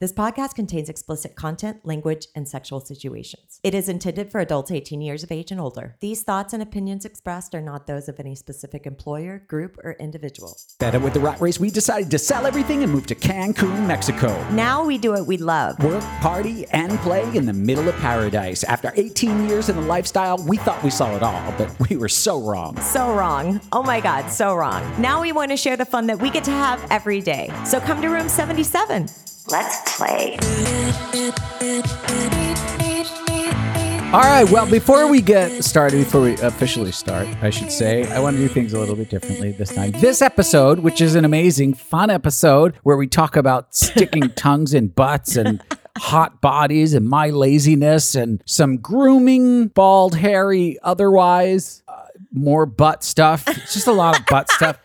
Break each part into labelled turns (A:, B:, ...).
A: This podcast contains explicit content, language, and sexual situations. It is intended for adults 18 years of age and older. These thoughts and opinions expressed are not those of any specific employer, group, or individual.
B: Fed up with the rat race, we decided to sell everything and move to Cancun, Mexico.
A: Now we do what we love.
B: Work, party, and play in the middle of paradise. After 18 years in the lifestyle, we thought we saw it all, but we were so wrong.
A: So wrong. Oh my God, so wrong. Now we want to share the fun that we get to have every day. So come to room 77. Let's play.
C: All right. Well, before we get started, before we officially start, I should say, I want to do things a little bit differently this time. This episode, which is an amazing, fun episode where we talk about sticking tongues in butts and hot bodies and my laziness and some grooming, bald, hairy, otherwise, uh, more butt stuff. It's just a lot of butt stuff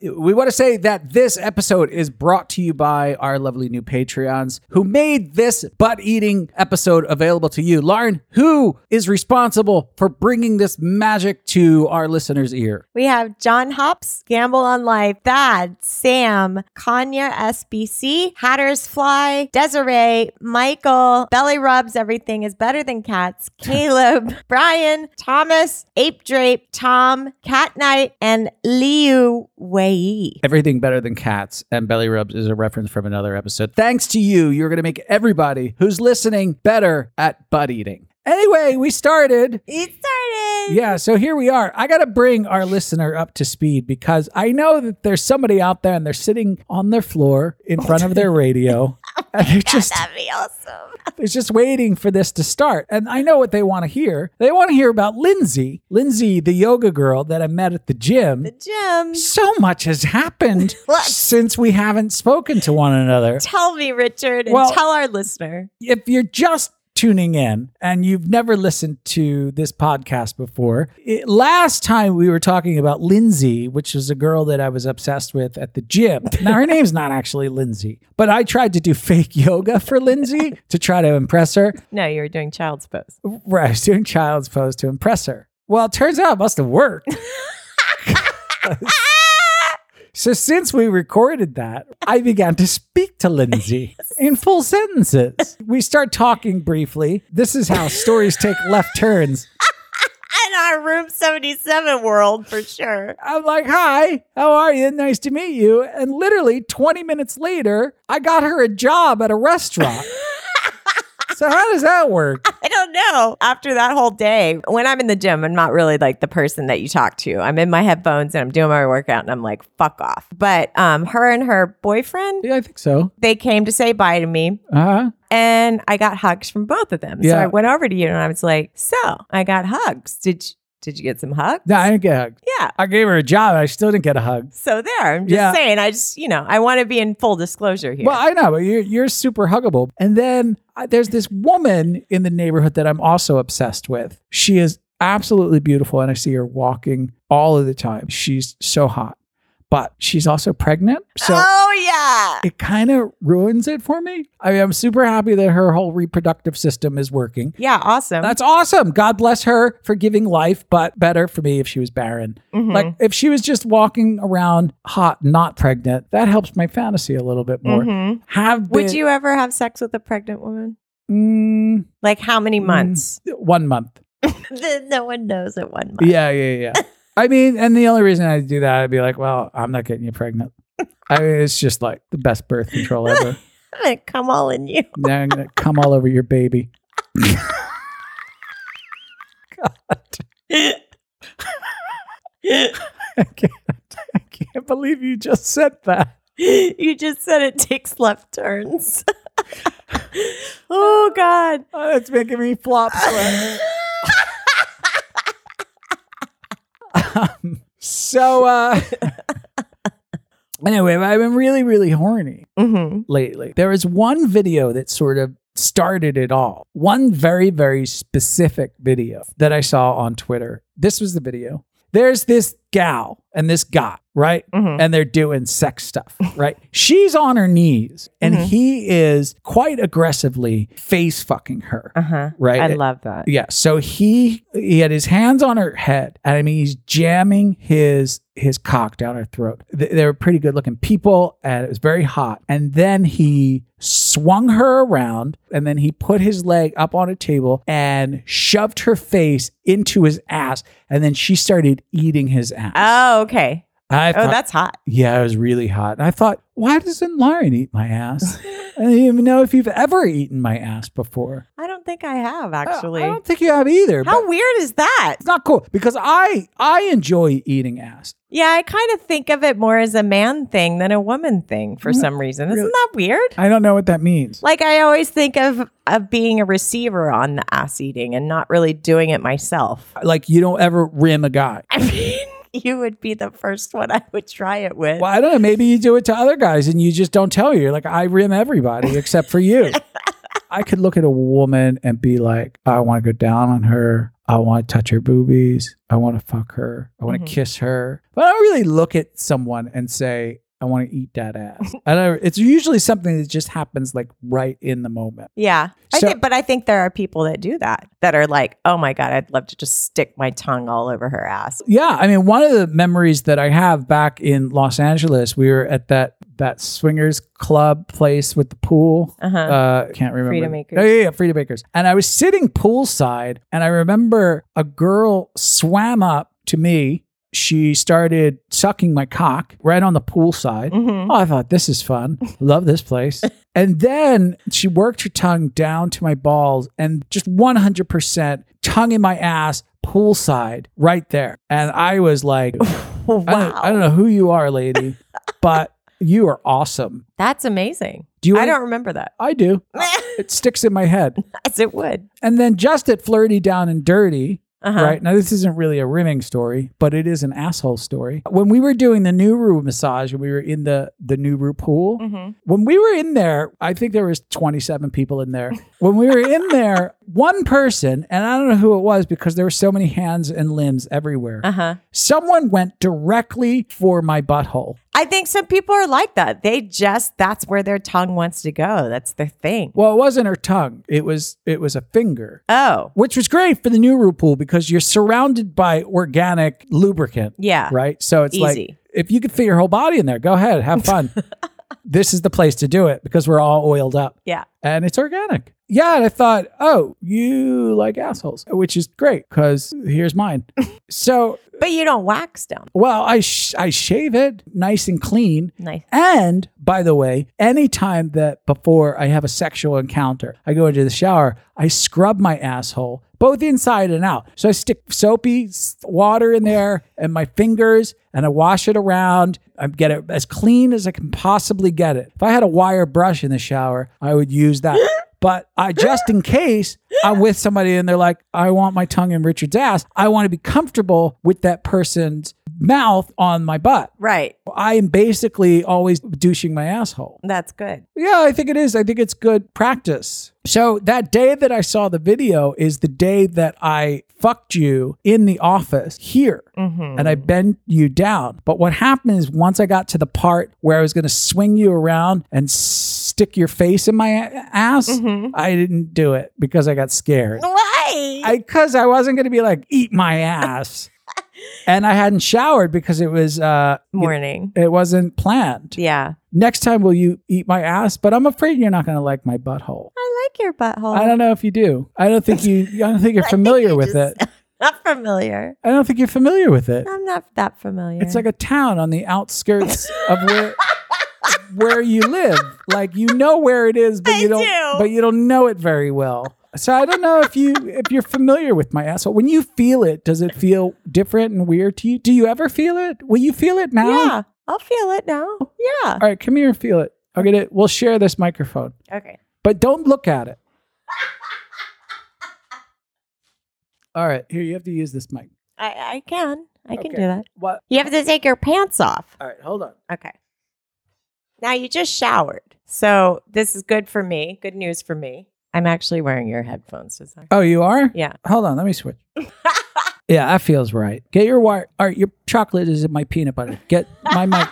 C: we want to say that this episode is brought to you by our lovely new Patreons who made this butt eating episode available to you. Lauren, who is responsible for bringing this magic to our listeners' ear?
A: We have John Hops, Gamble on Life, Thad, Sam, Kanya SBC, Hatters Fly, Desiree, Michael, Belly Rubs, Everything is Better Than Cats, Caleb, Brian, Thomas, Ape Drape, Tom, Cat Knight, and Liu Wei.
C: Everything better than cats and belly rubs is a reference from another episode. Thanks to you, you're going to make everybody who's listening better at butt eating. Anyway, we started.
A: It started.
C: Yeah, so here we are. I got to bring our listener up to speed because I know that there's somebody out there and they're sitting on their floor in front of their radio.
A: and they're God, just that'd be awesome.
C: they're just waiting for this to start. And I know what they want to hear. They want to hear about Lindsay, Lindsay, the yoga girl that I met at the gym.
A: The gym.
C: So much has happened since we haven't spoken to one another.
A: Tell me, Richard, and well, tell our listener.
C: If you're just tuning in and you've never listened to this podcast before, it, last time we were talking about Lindsay, which was a girl that I was obsessed with at the gym. Now, her name's not actually Lindsay, but I tried to do fake yoga for Lindsay to try to impress her.
A: No, you were doing child's pose.
C: Right. I was doing child's pose to impress her. Well, it turns out it must have worked. So since we recorded that, I began to speak to Lindsay yes. in full sentences. We start talking briefly. This is how stories take left turns.
A: in our room 77 world for sure.
C: I'm like, hi, how are you? Nice to meet you. And literally 20 minutes later, I got her a job at a restaurant. So how does that work?
A: I don't know. After that whole day, when I'm in the gym, I'm not really like the person that you talk to. I'm in my headphones and I'm doing my workout and I'm like, fuck off. But um, her and her boyfriend,
C: yeah, I think so.
A: They came to say bye to me.
C: Uh-huh.
A: And I got hugs from both of them. Yeah. So I went over to you and I was like, so I got hugs. Did you, did you get some hugs?
C: No, I didn't get hugs.
A: Yeah.
C: I gave her a job. I still didn't get a hug.
A: So there. I'm just yeah. saying. I just, you know, I want to be in full disclosure here.
C: Well, I know, but you're, you're super huggable. And then uh, there's this woman in the neighborhood that I'm also obsessed with. She is absolutely beautiful. And I see her walking all of the time. She's so hot but she's also pregnant. So
A: oh yeah,
C: it kind of ruins it for me. I mean, I'm super happy that her whole reproductive system is working.
A: Yeah, awesome.
C: That's awesome. God bless her for giving life, but better for me if she was barren. Mm-hmm. Like if she was just walking around hot, not pregnant, that helps my fantasy a little bit more. Mm-hmm. Have
A: been, would you ever have sex with a pregnant woman?
C: Mm,
A: like how many months?
C: Mm, one month.
A: no one knows at one month.
C: Yeah, yeah, yeah. I mean, and the only reason I do that, I'd be like, well, I'm not getting you pregnant. I mean, it's just like the best birth control ever.
A: I'm gonna come all in you.
C: Now I'm gonna come all over your baby. God. I can't, I can't believe you just said that.
A: You just said it takes left turns. oh God.
C: Oh, it's making me flop sweat. Um, so uh anyway i've been really really horny mm-hmm. lately. There is one video that sort of started it all. One very very specific video that i saw on twitter. This was the video. There's this gal and this guy right?
A: Mhm.
C: And they're doing sex stuff, right? She's on her knees and
A: Mhm.
C: he is quite aggressively face fucking her,
A: Uh huh.
C: right?
A: I love that.
C: Yeah. So he he had his hands on her head, and I mean he's jamming his his cock down her throat. Th- They were pretty good looking people, and it was very hot. And then he swung her around, and then he put his leg up on a table and shoved her face into his ass, and then she started eating his ass.
A: Oh, okay.
C: I
A: Oh,
C: thought-
A: that's hot.
C: yeah, it was really hot. And I thought, why doesn't Lauren eat my ass? I don't even know if you've ever eaten my ass before.
A: I don't think I have actually.
C: I don't think you have either.
A: How weird is that?
C: it's not cool because I I enjoy eating ass.
A: Yeah, I kind of think of it more as a man thing than a woman thing for
C: Mm,
A: some reason. Isn't that weird?
C: I don't know what that means.
A: Like I always think of of being a receiver on the ass eating and not really doing it myself.
C: Like you don't ever rim a guy.
A: I mean, you would be the first one I would try it with.
C: Well, I don't know. Maybe you do it to other guys and you just don't tell you. You're like, I rim everybody except for you. I could look at a woman and be like, I want to go down on her. I want to touch her boobies. I want to fuck her. I want to mm-hmm. kiss her. But I don't really look at someone and say, I want to eat that ass. I don't. It's usually something that just happens like right in the moment.
A: Yeah. I think but I think there are people that do that that are like, "Oh my god, I'd love to just stick my tongue all over her ass."
C: Yeah, I mean, one of the memories that I have back in Los Angeles, we were at that that swingers club place with the pool.
A: Uh-huh.
C: Uh, can't remember.
A: Freedom Acres.
C: Oh yeah, yeah, Freedom Acres. And I was sitting poolside, and I remember a girl swam up to me. She started sucking my cock right on the poolside.
A: Mhm.
C: Oh, I thought this is fun. Love this place. and then she worked her tongue down to my balls and just 100% tongue in my ass, poolside, right there. And I was like,
A: wow.
C: I, don't, I don't know who you are, lady, but you are awesome.
A: That's amazing.
C: Do you
A: I don't remember that.
C: I do. It sticks in my head.
A: As it would.
C: And then just at Flirty Down and Dirty,
A: Uh-huh.
C: right? Now, this isn't really a rimming story, but it is an asshole story. When we were doing the Nuru massage, when we were in the, the Nuru pool,
A: Mhm.
C: when we were in there, I think there was 27 people in there. When we were in there, one person, and I don't know who it was because there were so many hands and limbs everywhere.
A: Uh-huh.
C: Someone went directly for my butthole.
A: I think some people are like that. They just that's where their tongue wants to go. That's their thing.
C: Well, it wasn't her tongue. It was it was a finger.
A: Oh.
C: Which was great for the Nuru pool because you're surrounded by organic lubricant.
A: Yeah.
C: right? So it's like if you could fit your whole body in there, go ahead, have fun. this is the place to do it because we're all oiled up
A: Yeah.
C: and it's organic. Yeah, and I thought, oh, you like assholes, which is great because here's mine. so,
A: But you don't wax them.
C: well, I sh- I shave it nice and clean.
A: Nice.
C: And by the way, anytime that before I have a sexual encounter, I go into the shower, I scrub my asshole, both inside and out. So I stick soapy water in there and my fingers and I wash it around. I get it as clean as I can possibly get it. If I had a wire brush in the shower, I would use that. But I just in case I'm with somebody and they're like, I want my tongue in Richard's ass, I want to be comfortable with that person's mouth on my butt.
A: Right.
C: I am basically always douching my asshole.
A: That's good.
C: Yeah, I think it is. I think it's good practice. So that day that I saw the video is the day that I fucked you in the office here
A: Mm-hmm.
C: and I bent you down. But what happened is once I got to the part where I was going to swing you around and stick your face in my ass,
A: Mm-hmm.
C: I didn't do it because I got scared.
A: Why?
C: I because I wasn't going to be like eat my ass. And I hadn't showered because it was uh
A: Morning.
C: it wasn't planned.
A: Yeah.
C: Next time, will you eat my ass? But I'm afraid you're not going to like my butthole.
A: I like your butthole.
C: I don't know if you do. I don't think you. I don't think you're
A: think
C: familiar
A: you
C: with
A: just-
C: it.
A: Not familiar.
C: I don't think you're familiar with it.
A: I'm not that familiar.
C: It's like a town on the outskirts of where where you live. Like you know where it is, but
A: I
C: you don't.
A: do.
C: But you don't know it very well. So I don't know if you if you're familiar with my asshole. When you feel it, does it feel different and weird to you? Do you ever feel it? Will you feel it now?
A: yeah. I'll feel it now. Yeah.
C: All right, come here and feel it. I'll get it. We'll share this microphone,
A: Okay.
C: but don't look at it. All right, here you have to use this mic.
A: I, I can. I can
C: Okay.
A: do that.
C: What?
A: You have to take your pants off.
C: All right, hold on.
A: Okay. Now you just showered. So this is good for me. Good news for me. I'm actually wearing your headphones. Is that?
C: Oh, you are?
A: Yeah.
C: Hold on, let me switch. Yeah, that feels right. Get your wire. All right, your chocolate is in my peanut butter. Get my mic.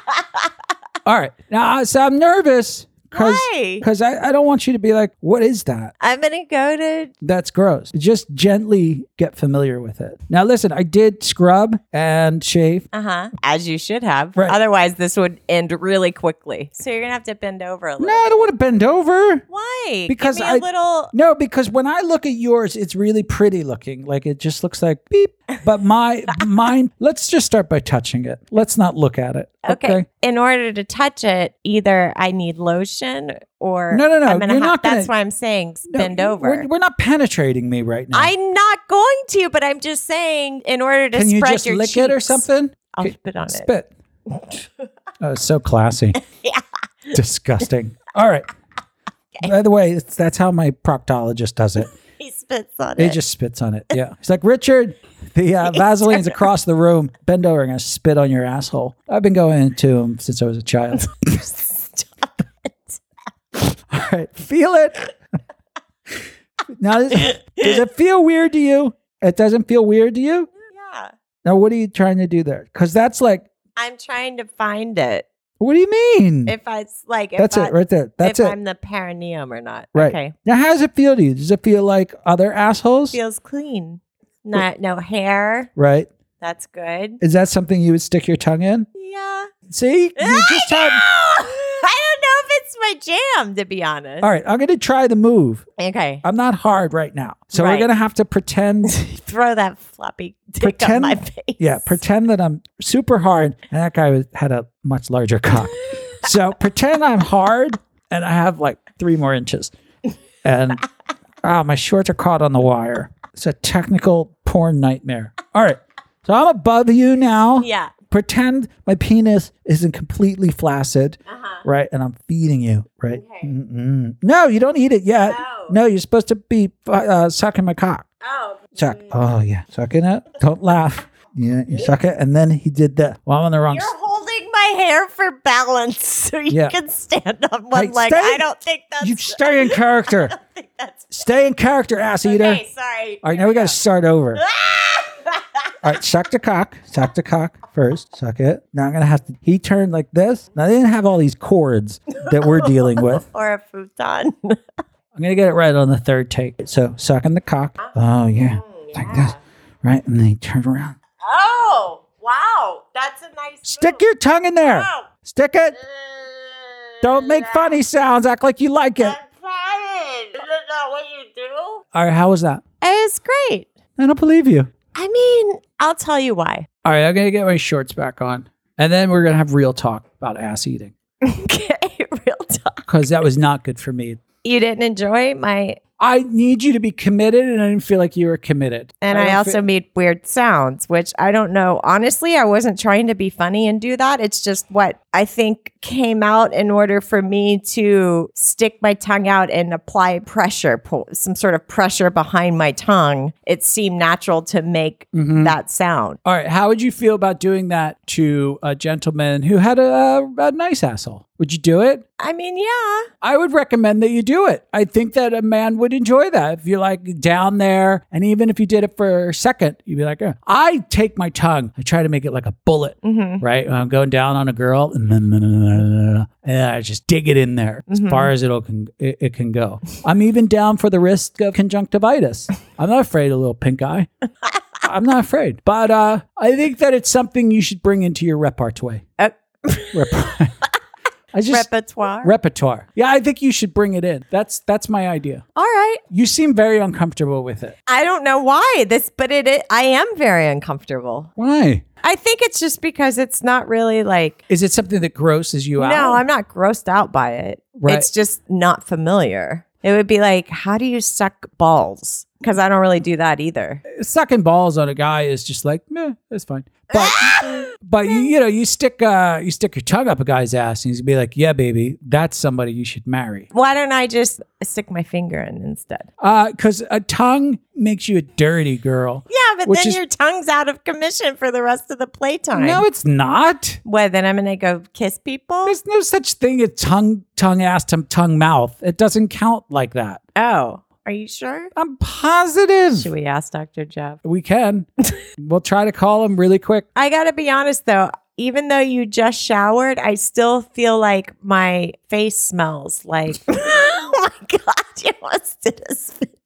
C: All right. Now, uh, so I'm nervous because
A: Why?
C: because I, I don't want you to be like, what is that?
A: I'm gonna go to.
C: That's gross. Just gently get familiar with it. Now, listen, I did scrub and shave.
A: Uh huh. As you should have.
C: Right.
A: Otherwise, this would end really quickly. So you're gonna have to bend over a little.
C: No, I don't want to bend over.
A: Why?
C: Because
A: Give me a
C: I-
A: little.
C: No, because when I look at yours, it's really pretty looking. Like it just looks like beep. But my mine, let's just start by touching it. Let's not look at it.
A: Okay. In order to touch it, either I need lotion or
C: No, no, no,
A: I'm gonna
C: you're
A: have-
C: not gonna-
A: That's why I'm saying s-
C: No,
A: bend over.
C: We're, we're not penetrating me right now.
A: I'm not going to, but I'm just saying in order to
C: Can you
A: spread
C: just
A: your
C: lick it or something?
A: I'll
C: Okay,
A: spit on it.
C: Spit. oh, so classy.
A: Yeah.
C: Disgusting. All right. By the way, that's how my proctologist does it.
A: He spits on
C: He
A: it.
C: just spits on it. Yeah. He's like, Richard, the uh, Vaseline's across the room. Bend over and I spit on your asshole. I've been going to him since I was a child.
A: Stop it.
C: All right. Feel it. now, does, does it feel weird to you? It doesn't feel weird to you?
A: Yeah.
C: Now, what are you trying to do there? Because that's like,
A: I'm trying to find it.
C: What do you mean?
A: If I it's like if
C: that's
A: I,
C: it right there. That's
A: if
C: it.
A: I'm the perineum or not.
C: Right.
A: Okay.
C: Now, how does it feel to you? Does it feel like other assholes?
A: Feels clean. Not no hair.
C: right.
A: That's good.
C: Is that something you would stick your tongue in?
A: Yeah.
C: See? You just
A: I
C: had.
A: I don't know it's my jam, to be honest.
C: All right. I'm going to try the move.
A: Okay.
C: I'm not hard right now. So we're going to have to pretend.
A: Throw that floppy dick
C: Pretend-
A: on my face.
C: yeah. Pretend that I'm super hard. And that guy was, had a much larger cock. so pretend I'm hard and I have like three more inches. And ah, my shorts are caught on the wire. It's a technical porn nightmare. All right. So I'm above you now.
A: Yeah.
C: Pretend my penis isn't completely flaccid,
A: Uh-huh.
C: right? And I'm feeding you, right?
A: Okay.
C: No, you don't eat it yet.
A: No.
C: No, you're supposed to be uh, sucking my cock.
A: Oh.
C: Suck. Oh yeah, sucking it. Don't laugh. Yeah, you suck it, and then he did that. Well, I'm on the wrong.
A: You're
C: s-
A: holding my hair for balance so you
C: Yeah.
A: can stand on one
C: Hey,
A: leg.
C: stay-
A: I don't think that's
C: You stay in character.
A: I don't think that's
C: Stay in character, ass eater.
A: Okay, sorry.
C: All right, now we got to start over. All right, suck the cock. Suck the cock first. Suck it. Now I'm gonna have to. He turned like this. Now they didn't have all these cords that we're dealing with.
A: or a futon.
C: I'm gonna get it right on the third take. So sucking the cock. Oh yeah, mm, like this, right? And then he turned around.
A: oh, wow. That's a nice
C: Stick your tongue in there.
A: Oh.
C: Stick it. Uh, don't make funny sounds. Act like you like it.
A: I'm trying. Is that what you do?
C: All right, how was that?
A: It was great.
C: I don't believe you.
A: I mean, I'll tell you why.
C: All right, I'm gonna get my shorts back on, and then we're gonna have real talk about ass eating
A: Okay, real talk.
C: because that was not good for me.
A: You didn't enjoy my,
C: I need you to be committed, and I didn't feel like you were committed.
A: and I,
C: don't
A: also
C: fe-
A: made weird sounds, which I don't know. Honestly, I wasn't trying to be funny and do that. It's just what I think came out in order for me to stick my tongue out and apply pressure, some sort of pressure behind my tongue. It seemed natural to make
C: Mhm.
A: that sound.
C: All right, how would you feel about doing that to a gentleman who had a, a nice asshole? Would you do it?
A: I mean, yeah.
C: I would recommend that you do it. I think that a man would enjoy that if you're like down there, and even if you did it for a second, you'd be like, "Oh." I take my tongue, I try to make it like a bullet,
A: Mm-hmm.
C: right? When I'm going down on a girl, and then and I just dig it in there as
A: Mhm.
C: far as it'll can it, it can go. I'm even down for the risk of conjunctivitis. I'm not afraid of a little pink eye. I'm not afraid, but uh, I think that it's something you should bring into your repertoire.
A: Uh,
C: Rep- I just
A: repertoire.
C: repertoire. Yeah, I think you should bring it in. That's that's my idea.
A: All right.
C: You seem very uncomfortable with it.
A: I don't know why this, but it, it I am very uncomfortable.
C: Why?
A: I think it's just because it's not really like
C: Is it something that grosses you out?
A: no, I'm not grossed out by it.
C: Right.
A: It's just not familiar. It would be like, how do you suck balls? Because I don't really do that either.
C: sucking balls on a guy is just like, meh, that's fine. But but you, you know, you stick uh you stick your tongue up a guy's ass and he's gonna be like, Yeah, baby, that's somebody you should marry.
A: Why don't I just stick my finger in instead?
C: Uh, cause a tongue makes you a dirty girl.
A: Yeah, but then
C: is-
A: your tongue's out of commission for the rest of the playtime.
C: No, it's not.
A: Well, Then I'm gonna go kiss people?
C: There's no such thing as tongue, tongue, ass, tongue, tongue, mouth. It doesn't count like that.
A: Oh, Are you sure?
C: I'm positive.
A: Should we ask Dr. Jeff?
C: We can. we'll try to call him really quick.
A: I got to be honest though, even though you just showered, I still feel like my face smells like, oh my God, you must did a spit.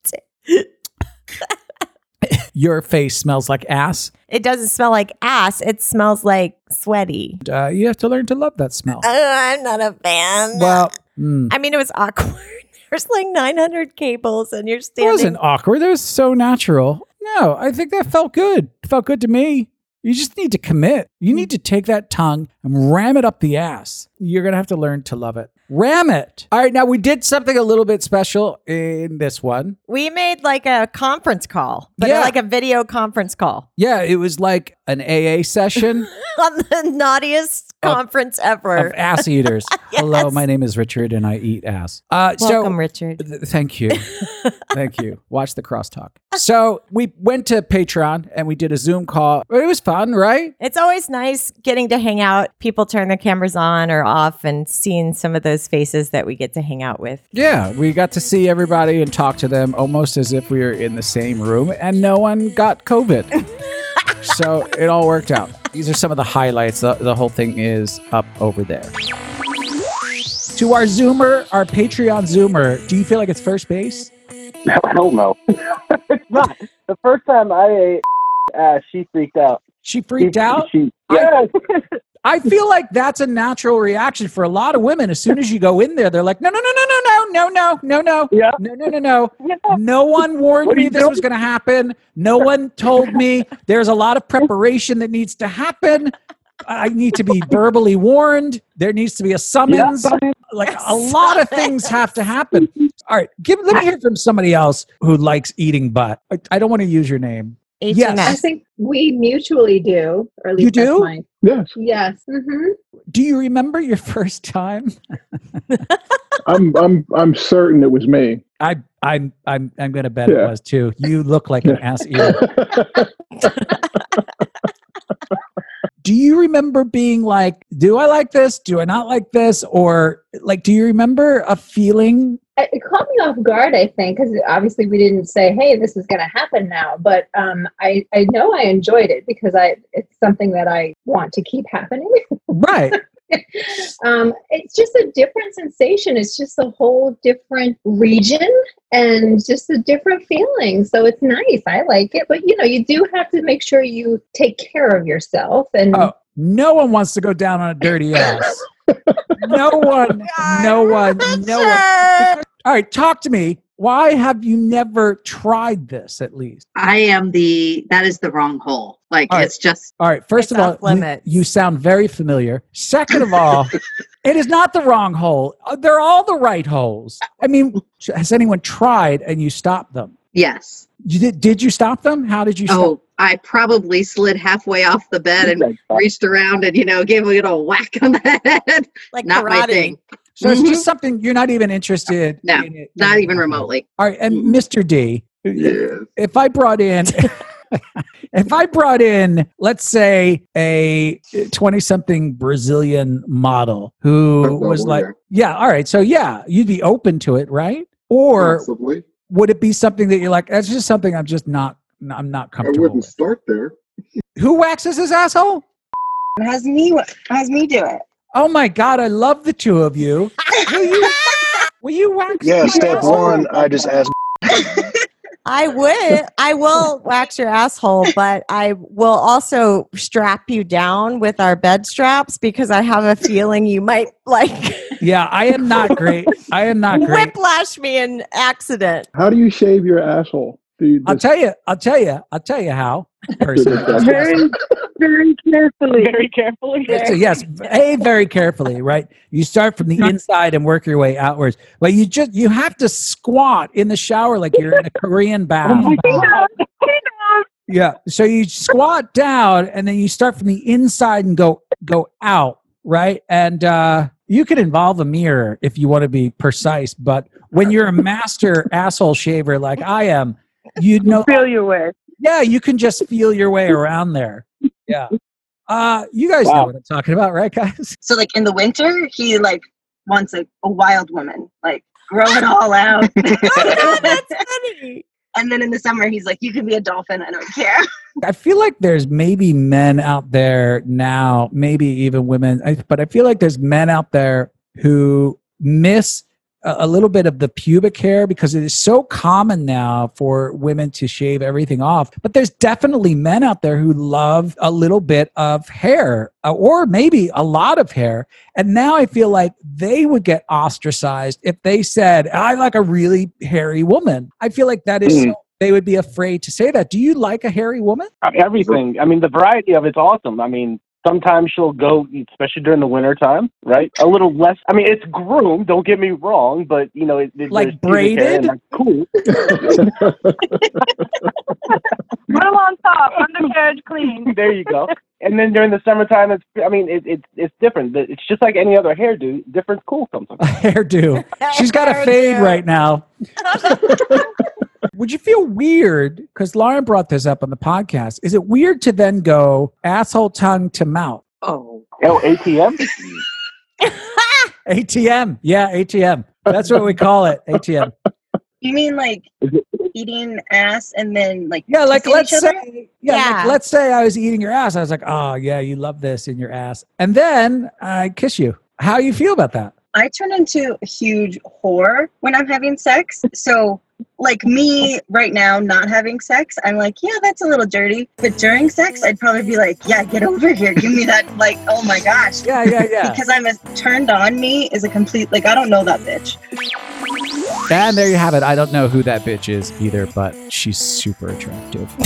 C: Your face smells like ass.
A: It doesn't smell like ass. It smells like sweaty.
C: Uh, you have to learn to love that smell.
A: Oh, I'm not a fan.
C: Well, mm,
A: I mean, it was awkward. There's like 900 cables and you're standing.
C: it wasn't awkward. It was so natural. No, I think that felt good. It felt good to me. You just need to commit. You need to take that tongue and ram it up the ass. You're going to have to learn to love it. Ram it. All right, now we did something a little bit special in this one.
A: We made like a conference call, but
C: Yeah.
A: like a video conference call
C: Yeah, it was like an AA session
A: on the naughtiest conference ever.
C: of ass eaters. Hello, my name is Richard and I eat ass. Uh,
A: Welcome,
C: so,
A: Richard.
C: Th- Thank you. Thank you. Watch the crosstalk. So we went to Patreon and we did a Zoom call. It was fun, right?
A: It's always nice getting to hang out. People turn their cameras on or off and seeing some of those faces that we get to hang out with.
C: Yeah, we got to see everybody and talk to them almost as if we were in the same room and no one got COVID. So it all worked out. These are some of the highlights. The, the whole thing is up over there. To our Zoomer, our Patreon Zoomer, do you feel like it's first base?
D: Hell no. it's not. The first time I ate ass, she freaked out.
C: She freaked
D: She-
C: out?
D: She, yes.
C: I feel like that's a natural reaction for a lot of women. As soon as you go in there, they're like, no, no, no, no, no, no, no, no, no, no,
D: Yeah.
C: no, no, no, no.
D: Yeah.
C: No one warned me this
D: doing?
C: was going to happen. No one told me there's a lot of preparation that needs to happen. I need to be verbally warned. There needs to be a summons. Like a lot of things have to happen. All right, give. Let me hear from somebody else who likes eating butt. I, I don't want to use your name.
A: H&S.
C: Yes.
E: I think we mutually do, or at
C: You
E: least that's
C: do?
E: mine.
F: Yes,
E: Yes. hmm
C: Do you remember your first time?
F: I'm. I'm. I'm certain it was me.
C: I, I'm, I'm, I'm going to bet it was too. You look like an ass eater. do you remember being like, do I like this? Do I not like this? Or like, do you remember a feeling?
E: It it caught me off guard, I think, because obviously we didn't say, "Hey, this is going to happen now." But um, I, I know I enjoyed it because I, it's something that I want to keep happening.
C: Right.
E: um, it's just a different sensation. It's just a whole different region and just a different feeling. So it's nice. I like it, but you know, you do have to make sure you take care of yourself and.
C: Oh, no one wants to go down on a dirty ass. No one, no one, no one. All right, talk to me. Why have you never tried this at least?
G: I am the that is the wrong hole. Like
C: All right.
G: it's just
C: All right, first of all,
A: off
C: you- You, sound very familiar. Second of all, it is not the wrong hole. Uh, They're all the right holes. I mean, has anyone tried and you stopped them?
G: yes.
C: You did, did you stop them? How did you stop?
G: Oh, I probably slid halfway off the bed and reached around and you know gave a little whack on the head.
A: like
G: Not my
A: karate.
G: thing.
C: So it's just mm-hmm. something you're not even interested
G: No,
C: in it.
G: Not even remotely.
C: All right, and mm-hmm. Mr. D,
F: Yes.
C: if I brought in if I brought in let's say a 20 something Brazilian model who was like
F: weird.
C: yeah all right so yeah you'd be open to it right or
F: Possibly.
C: would it be something that you're like that's just something I'm just not I'm not comfortable
F: I
C: comfortable
F: wouldn't
C: with
F: start there.
C: who waxes his asshole
H: has me has me do it.
C: Oh my god I love the two of you will you, will you wax
I: Yeah,
C: my
I: step
C: asshole?
I: one, I just asked.
A: I would. I will wax your asshole, but I will also strap you down with our bed straps because I have a feeling you might like
C: yeah I am not great I am not great
A: whiplash me in accident.
F: How do you shave your asshole? Do you
C: I'll tell you. I'll tell you. I'll tell you how. Person.
D: Very, very carefully. Very carefully.
C: It's a- yes, a very carefully, right? You start from the inside and work your way outwards. But you just you have to squat in the shower like you're in a Korean bath. Yeah. So you squat down and then you start from the inside and go go out, right? And uh you can involve a mirror if you want to be precise, but when you're a master asshole shaver like I am, you know
D: Feel your way.
C: Yeah, you can just feel your way around there. Yeah. Uh you guys know what I'm talking about, right guys?
H: So like in the winter, he like wants a, a wild woman. Like grow it all out.
A: Oh, that's funny.
H: and then in the summer, he's like, "You can be a dolphin. I don't care."
C: I feel like there's maybe men out there now, maybe even women, but I feel like there's men out there who miss a, little bit of the pubic hair because it is so common now for women to shave everything off. But there's definitely men out there who love a little bit of hair uh, or maybe a lot of hair. And now I feel like they would get ostracized if they said, I like a really hairy woman. I feel like that is
D: Mm.
C: so they would be afraid to say that. Do you like a hairy woman?
D: Everything. I mean, the variety of it's awesome. I mean, sometimes she'll go, especially during the winter time, right? A little less. I mean, it's groomed. Don't get me wrong, but you know, it, it,
C: Like
D: there's and
C: braided?
D: that's cool.
I: Put them on top, undercarriage clean.
D: there you go. And then during the summertime, it's. I mean, it, it's it's different. It's just like any other hairdo. Different, cool sometimes.
C: hairdo. She's got a fade right now. Would you feel weird? Because Lauren brought this up on the podcast. Is it weird to then go asshole tongue to mouth?
G: Oh,
D: Oh, ATM.
C: ATM. Yeah, ATM. That's what we call it. ATM.
H: You mean like eating ass and then like
C: Yeah, like let's
H: each other?
C: say, yeah, like,
A: Yeah.
C: let's say I was eating your ass. I was like, oh yeah, you love this in your ass, and then I kiss you. How you feel about that?
H: I turn into a huge whore when I'm having sex. So, like me right now, not having sex, I'm like, yeah, that's a little dirty. But during sex, I'd probably be like, yeah, get over here. Give me that, like, oh my gosh.
C: Yeah, yeah, yeah.
H: Because I'm a turned on me is a complete, like, I don't know that bitch.
C: And there you have it. I don't know who that bitch is either, but she's super attractive.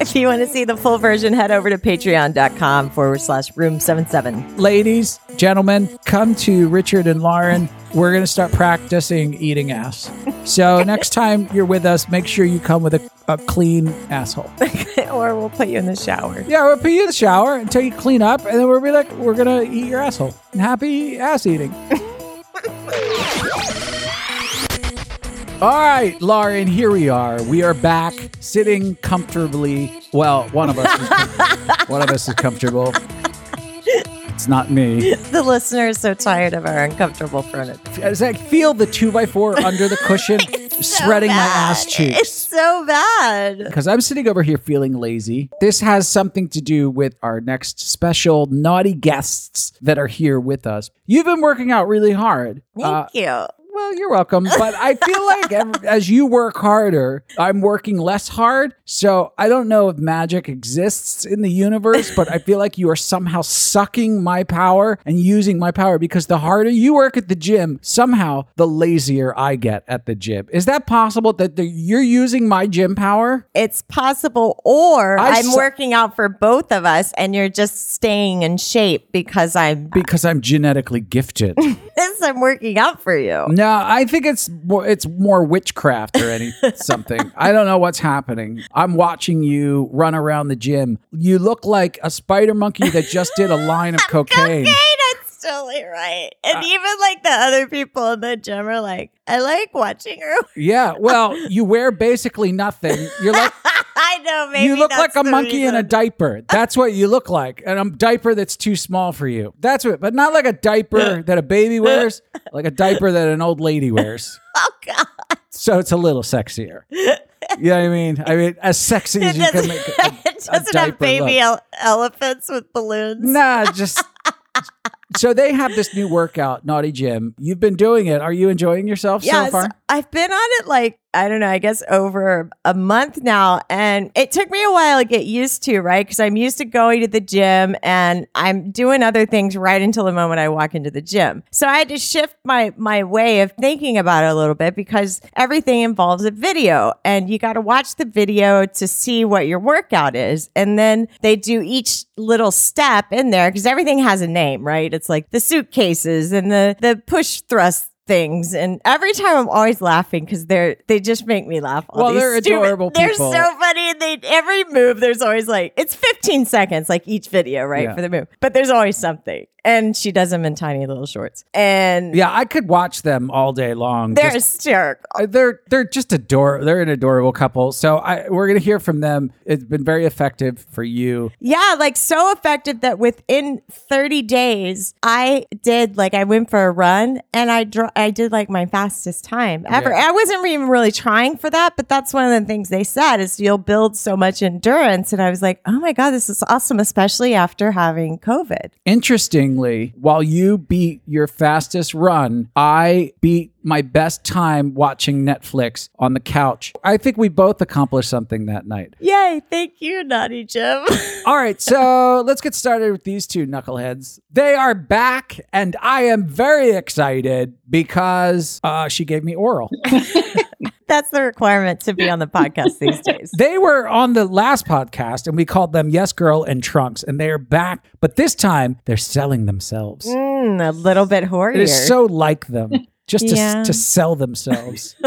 A: if you want to see the full version, head over to patreon.com forward slash room 77.
C: ladies, gentlemen, come to Richard and Lauren. We're going to start practicing eating ass. So next time you're with us, make sure you come with a, a clean asshole.
A: or we'll put you in the shower.
C: Yeah, we'll put you in the shower until you clean up, and then we'll be like, we're going to eat your asshole. And happy ass eating. All right, Lauren, here we are. We are back sitting comfortably. Well, one of us is, one of us is comfortable. It's not me.
A: The listener is so tired of our uncomfortable furniture.
C: It's like feel the two by four under the cushion, spreading my ass cheeks.
A: It's so bad.
C: Because I'm sitting over here feeling lazy. This has something to do with our next special naughty guests that are here with us. You've been working out really hard.
A: Thank
C: Uh,
A: you.
C: Well, you're welcome. But I feel like as you work harder, I'm working less hard. So I don't know if magic exists in the universe, but I feel like you are somehow sucking my power and using my power because the harder you work at the gym, somehow the lazier I get at the gym. Is that possible that the, you're using my gym power?
A: It's possible, or
C: I
A: I'm
C: su-
A: working out for both of us, and you're just staying in shape because I'm
C: Because I'm genetically gifted.
A: I'm working out for you.
C: No, I think it's more, it's more witchcraft or any something. I don't know what's happening. I'm watching you run around the gym. You look like a spider monkey that just did a line of cocaine.
A: That's totally right. And uh, even like the other people in the gym are like, I like watching her.
C: Yeah, well, you wear basically nothing. You're like
A: I know, maybe
C: you look like a monkey in a diaper. That's what you look like. And a diaper that's too small for you. That's what, but not like a diaper that a baby wears, like a diaper that an old lady wears.
A: Oh God!
C: So it's a little sexier. You know what I mean? I mean, as sexy as you can make a,
A: it doesn't have baby ele- elephants with balloons.
C: Nah, just so they have this new workout, Naughty Gym. You've been doing it. Are you enjoying yourself
A: Yes,
C: so far?
A: I've been on it like I don't know, I guess over a month now, and it took me a while to get used to, right? Because I'm used to going to the gym and I'm doing other things right until the moment I walk into the gym. So I had to shift my my way of thinking about it a little bit because everything involves a video, and you got to watch the video to see what your workout is, and then they do each little step in there because everything has a name, right? It's like the suitcases and the the push thrust things and every time I'm always laughing because they're they just make me laugh. All
C: Well, they're
A: stupid-
C: adorable
A: They're so funny. And they every move there's always like it's 15 seconds like each video right
C: Yeah.
A: for the move, but there's always something. and she does them in tiny little shorts. And
C: Yeah, I could watch them all day long.
A: they're
C: Just-
A: hysterical.
C: uh, they're they're just adorable. They're an adorable couple. So I we're gonna hear from them. It's been very effective for you.
A: Yeah, like so effective that within 30 days, I did like I went for a run and I dr- I did like my fastest time ever.
C: Yeah.
A: I wasn't even really trying for that, but that's one of the things they said is you'll build so much endurance. And I was like, oh my god, this is awesome, especially after having COVID.
C: Interestingly, while you beat your fastest run, I beat my best time watching Netflix on the couch. I think we both accomplished something that night.
A: Yay! Thank you, Naughty Gym.
C: All right, so let's get started with these two knuckleheads. They are back, and I am very excited because uh, she gave me oral.
A: that's the requirement to be on the podcast these days.
C: They were on the last podcast, and we called them Yes Girl and Trunks, and they are back, but this time they're selling themselves.
A: Mm, a little bit hoarier.
C: It is so like them just to,
A: Yeah.
C: to sell themselves.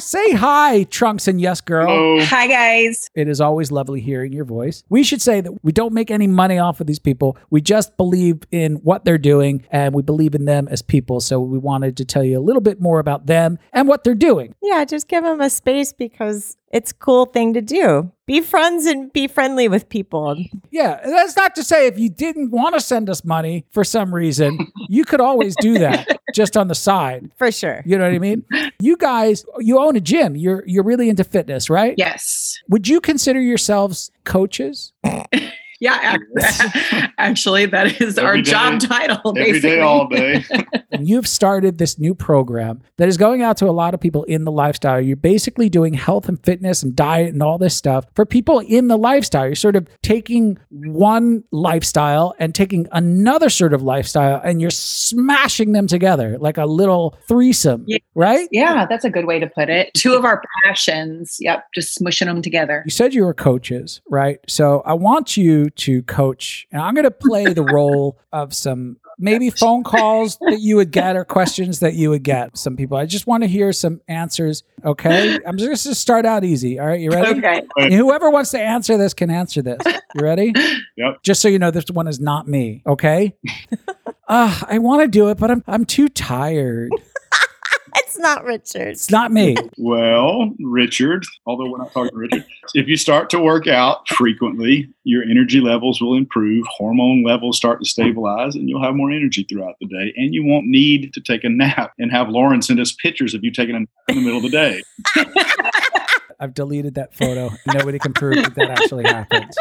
C: Say hi, Trunks and Yes Girl.
J: Hi, guys.
C: It is always lovely hearing your voice. We should say that we don't make any money off of these people. We just believe in what they're doing and we believe in them as people. So we wanted to tell you a little bit more about them and what they're doing.
A: Yeah, just give them a space because it's a cool thing to do. Be friends and be friendly with people.
C: Yeah, that's not to say if you didn't want to send us money for some reason, you could always do that just on the side.
A: For sure.
C: You know what I mean? You guys, you own a gym. You're you're really into fitness, right?
J: Yes.
C: Would you consider yourselves coaches?
J: Yeah, ac- actually, that is our
K: Every day.
J: job title.
K: Every
J: basically.
K: day, all day.
C: you've started this new program that is going out to a lot of people in the lifestyle. You're basically doing health and fitness and diet and all this stuff for people in the lifestyle. You're sort of taking one lifestyle and taking another sort of lifestyle and you're smashing them together like a little threesome,
J: Yes.
C: right?
J: Yeah, that's a good way to put it. Two of our passions. Yep, just smushing them together.
C: You said you were coaches, right? So I want you to coach, and I'm going to play the role of some maybe phone calls that you would get or questions that you would get. Some people, I just want to hear some answers. Okay. I'm just going to start out easy. All right. You ready?
J: Okay.
C: Whoever wants to answer this can answer this. You ready?
K: Yep.
C: Just so you know, this one is not me. Okay. uh, I want to do it, but I'm, I'm too tired.
A: It's not Richard.
C: It's not me.
K: Well, Richard, although we're not talking Richard, if you start to work out frequently, your energy levels will improve, hormone levels start to stabilize, and you'll have more energy throughout the day. And you won't need to take a nap and have Lauren send us pictures of you taking a nap in the middle of the day.
C: I've deleted that photo. Nobody can prove that that actually happened.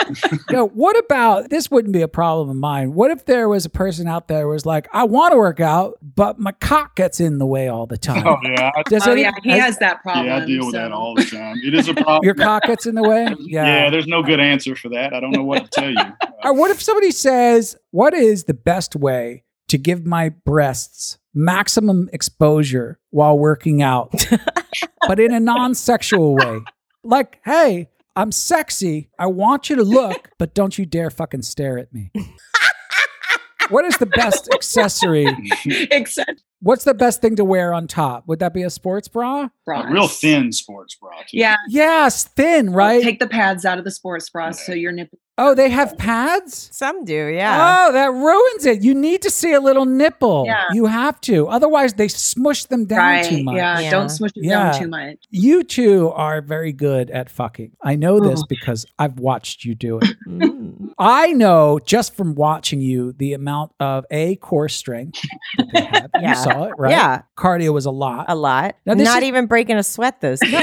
C: no, what about this? Wouldn't be a problem of mine. What if there was a person out there who was like, I want to work out, but my cock gets in the way all the time?
K: Oh, yeah.
C: Does
J: oh,
C: any-
J: yeah, he has that problem.
K: yeah, I deal with that all the time. It is a problem.
C: Your cock gets in the way?
K: yeah.
C: Yeah.
K: there's no good answer for that. I don't know what to tell you.
C: or what if somebody says, What is the best way to give my breasts maximum exposure while working out, but in a non sexual way? Like, hey, I'm sexy. I want you to look, but don't you dare fucking stare at me. what is the best accessory?
J: Except
C: What's the best thing to wear on top? Would that be a sports bra?
K: A real thin sports bra. Too.
J: Yeah.
C: Yes, thin, right?
J: Take the pads out of the sports bra so your nipple.
C: oh, they have pads?
A: Some do, yeah.
C: Oh, that ruins it. You need to see a little nipple.
J: Yeah.
C: You have to. Otherwise, they smush them down
J: right.
C: too much.
J: Yeah,
A: Yeah.
J: Don't smush it
C: Yeah.
J: down too much.
C: You two are very good at fucking. I know this because I've watched you do it.
A: Mm.
C: I know just from watching you the amount of A, core strength that they have.
A: Yeah.
C: You saw it, right?
A: Yeah,
C: Cardio was a lot.
A: a lot.
C: Now,
A: Not
C: is-
A: even breaking a sweat those days.
C: no,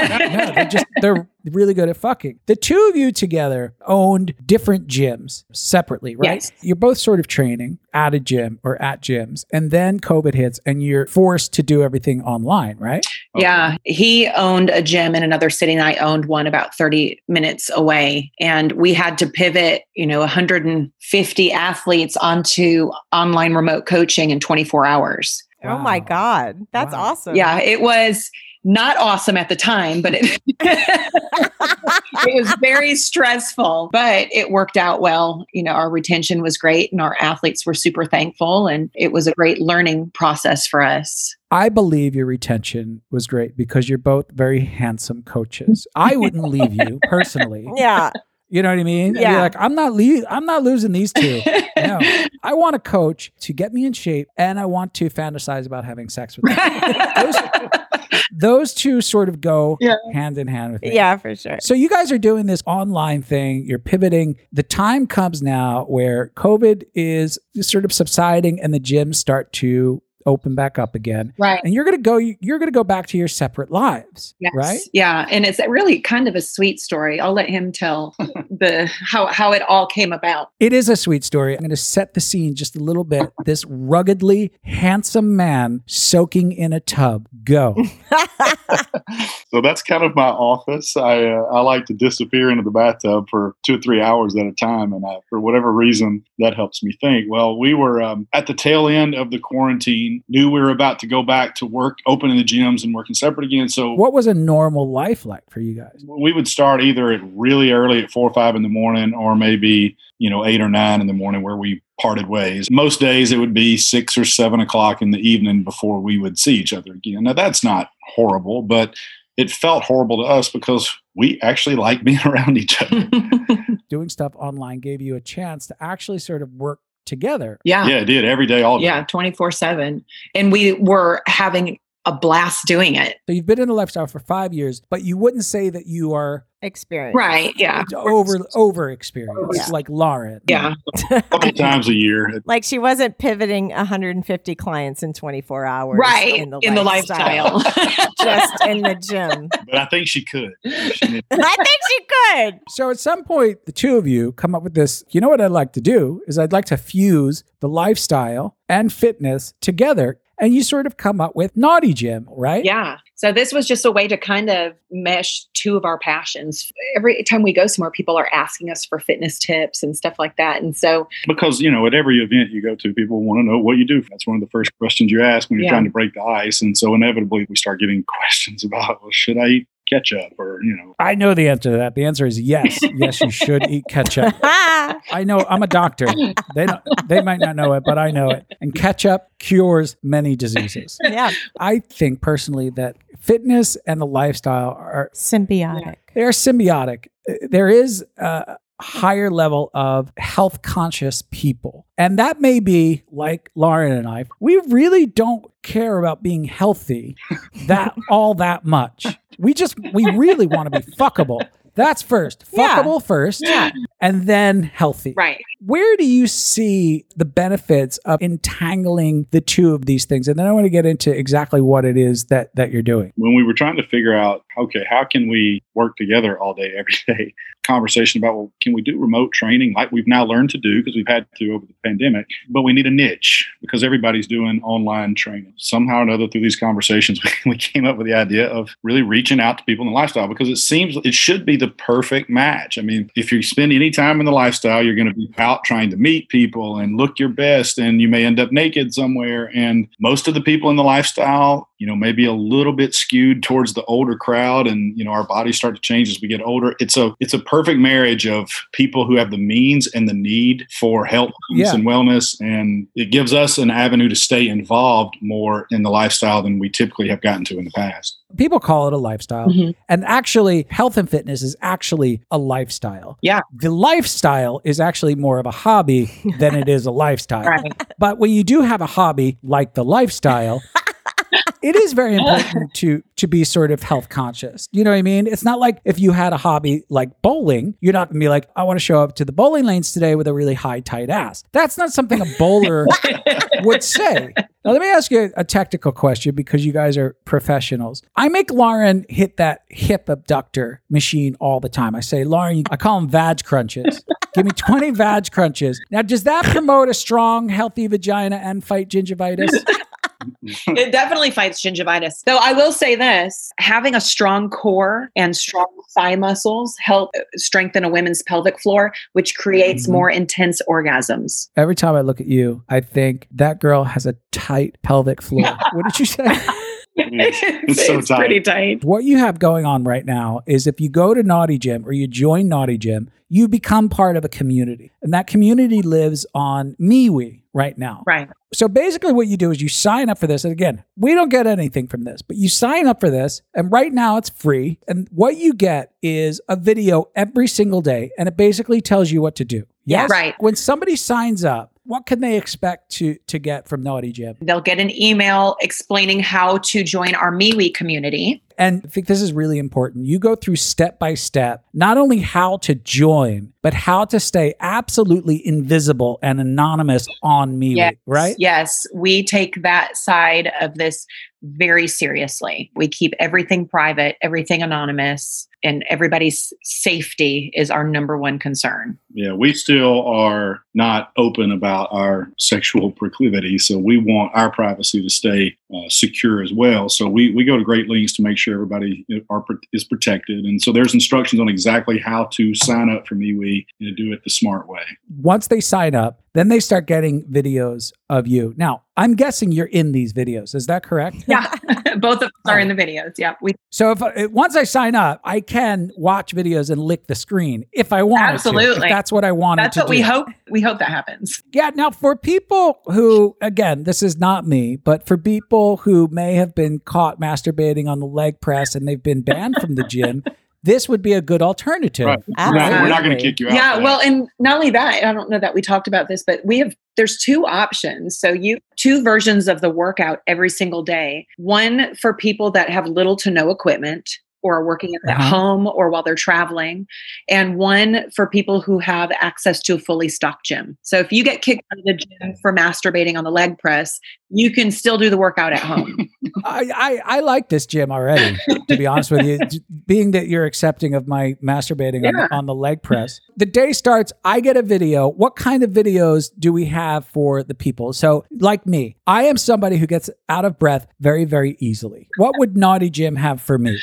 C: they're just they're really good at fucking. The two of you together owned different gyms separately, right?
J: Yes.
C: You're both sort of training at a gym or at gyms, and then COVID hits, and you're forced to do everything online, right?
J: Yeah, he owned a gym in another city, and I owned one about 30 minutes away. And we had to pivot, you know, 150 athletes onto online remote coaching in 24 hours.
A: Oh my God. That's
C: Wow.
A: awesome.
J: Yeah, it was not awesome at the time, but it, it was very stressful, but it worked out well. You know, our retention was great and our athletes were super thankful, and it was a great learning process for us.
C: I believe your retention was great because you're both very handsome coaches. I wouldn't leave you personally.
A: Yeah.
C: You know what I mean?
A: Yeah.
C: You're like, I'm not le- I'm not losing these two. No. I want a coach to get me in shape and I want to fantasize about having sex with them. those, those two sort of go
A: Yeah.
C: hand in hand with me.
A: Yeah, for sure.
C: So you guys are doing this online thing. You're pivoting. The time comes now where COVID is sort of subsiding and the gyms start to open back up again.
J: Right.
C: And you're gonna go. You're gonna go back to your separate lives,
J: Yes.
C: right?
J: Yeah, and it's really kind of a sweet story. I'll let him tell the how how it all came about.
C: It is a sweet story. I'm going to set the scene just a little bit. This ruggedly handsome man soaking in a tub. Go.
K: So that's kind of my office. I uh, I like to disappear into the bathtub for two or three hours at a time, and I, for whatever reason, that helps me think. Well, we were um, at the tail end of the quarantine. Knew we were about to go back to work, opening the gyms and working separate again. So
C: What was a normal life like for you guys?
K: we would start either at really early at four or five in the morning, or maybe you know eight or nine in the morning, where we parted ways. Most days it would be six or seven o'clock in the evening before we would see each other again. Now that's not horrible, but it felt horrible to us because we actually like being around each other.
C: Doing stuff online gave you a chance to actually sort of work together.
J: Yeah.
K: Yeah, it did every day, all day.
J: Yeah, 24/7. And we were having a blast doing it.
C: So you've been in the lifestyle for five years, but you wouldn't say that you are
A: Experience.
J: Right, yeah.
C: over over experience.
A: Yeah.
C: like Lauren.
J: Yeah.
K: a couple times a year.
A: Like she wasn't pivoting 150 clients in 24 hours.
J: Right,
A: In the,
J: in the
A: lifestyle. Just in the gym.
K: But I think she could. She.
A: I think she could.
C: So at some point, the two of you come up with this. You know what I'd like to do is I'd like to fuse the lifestyle and fitness together, and you sort of come up with Naughty Gym, right?
J: Yeah. So this was just a way to kind of mesh two of our passions. Every time we go somewhere, people are asking us for fitness tips and stuff like that. And so
K: Because, you know, at every event you go to, people want to know what you do. That's one of the first questions you ask when you're
J: Yeah.
K: trying to break the ice. And so inevitably we start getting questions about, well, should I eat ketchup or, you know,
C: I know the answer to that. The answer is yes. yes, you should eat ketchup. I know. I'm a doctor. They don't, they might not know it, but I know it. And ketchup cures many diseases.
A: Yeah.
C: I think personally that fitness and the lifestyle are
A: Symbiotic.
C: they're symbiotic. There is a higher level of health conscious people. And that may be like Lauren and I. We really don't care about being healthy that all that much. We just we really want to be fuckable. That's first.
A: Yeah.
C: Fuckable first.
A: Yeah.
C: And then healthy.
J: right.
C: Where do you see the benefits of entangling the two of these things? And then I want to get into exactly what it is that that you're doing.
K: when we were trying to figure out, okay, how can we work together all day, every day? Conversation about, well, can we do remote training like we've now learned to do because we've had to over the pandemic, but we need a niche because everybody's doing online training. Somehow or another, through these conversations, we came up with the idea of really reaching out to people in the lifestyle because it seems it should be the perfect match. I mean, if you spend any time in the lifestyle, you're going to be out trying to meet people and look your best, and you may end up naked somewhere. And most of the people in the lifestyle, you know, maybe a little bit skewed towards the older crowd, and you know, our bodies start to change as we get older. It's a it's a perfect marriage of people who have the means and the need for health
C: Yeah.
K: and wellness, and it gives us an avenue to stay involved more in the lifestyle than we typically have gotten to in the past.
C: People call it a lifestyle.
J: Mhm.
C: And actually, health and fitness is actually a lifestyle.
J: Yeah.
C: The lifestyle is actually more of a hobby than it is a lifestyle.
J: Right.
C: But when you do have a hobby like the lifestyle, it is very important to to be sort of health conscious. You know what I mean? It's not like if you had a hobby like bowling, you're not gonna be like, I want to show up to the bowling lanes today with a really high tight ass. That's not something a bowler would say. Now let me ask you a technical question because you guys are professionals. I make Lauren hit that hip abductor machine all the time. I say, Lauren, I call them vag crunches. Give me 20 vag crunches. Now, does that promote a strong, healthy vagina and fight gingivitis?
J: It definitely fights gingivitis. Though I will say this having a strong core and strong thigh muscles help strengthen a women's pelvic floor, which creates
C: Mhm.
J: more intense orgasms.
C: Every time I look at you, I think that girl has a tight pelvic floor. what did you say? Mm.
K: It's, so
J: it's pretty
K: tight.
J: tight.
C: What you have going on right now is if you go to Naughty Gym or you join Naughty Gym, you become part of a community. And that community lives on MeWe right now.
J: Right.
C: So basically, what you do is you sign up for this. And again, we don't get anything from this, but you sign up for this. And right now it's free. And what you get is a video every single day. And it basically tells you what to do. Yes.
J: Right.
C: When somebody signs up, what can they expect to to get from Naughty Gym?
J: They'll get an email explaining how to join our MeWe community.
C: And I think this is really important. You go through step by step, not only how to join, but how to stay absolutely invisible and anonymous on MeWe,
J: Yes,
C: right?
J: Yes, we take that side of this very seriously. We keep everything private, everything anonymous, and everybody's safety is our number one concern.
K: Yeah, we still are not open about our sexual proclivity, so we want our privacy to stay uh, secure as well. So we, we go to great lengths to make sure everybody are, is protected, and so there's instructions on exactly how to sign up for MeWe and do it the smart way.
C: Once they sign up, then they start getting videos of you. Now, I'm guessing you're in these videos. Is that correct?
J: Yeah, both of us are in the videos. Yeah, we
C: So if uh, once I sign up, I can watch videos and lick the screen if I want.
J: Absolutely.
C: if that's what I wanted
J: that's
C: to
J: what
C: do.
J: we hope. We hope that happens.
C: Yeah. Now, for people who, again, this is not me, but for people who may have been caught masturbating on the leg press and they've been banned from the gym, this would be a good alternative.
K: Right. We're not, we're not going to kick you out.
J: Yeah,
K: for
J: well, and not only that, I don't know that we talked about this, but we have there's two options. So you two versions of the workout every single day. One for people that have little to no equipment or are working at
C: Uh-huh.
J: home or while they're traveling, and one for people who have access to a fully stocked gym. So if you get kicked out of the gym for masturbating on the leg press, you can still do the workout at home.
C: I, I, I like this gym already, to be honest with you. Being that you're accepting of my masturbating on,
J: Yeah.
C: the, on the leg press. The day starts, I get a video. What kind of videos do we have for the people? So, like me, I am somebody who gets out of breath very, very easily. What would Naughty Gym have for me?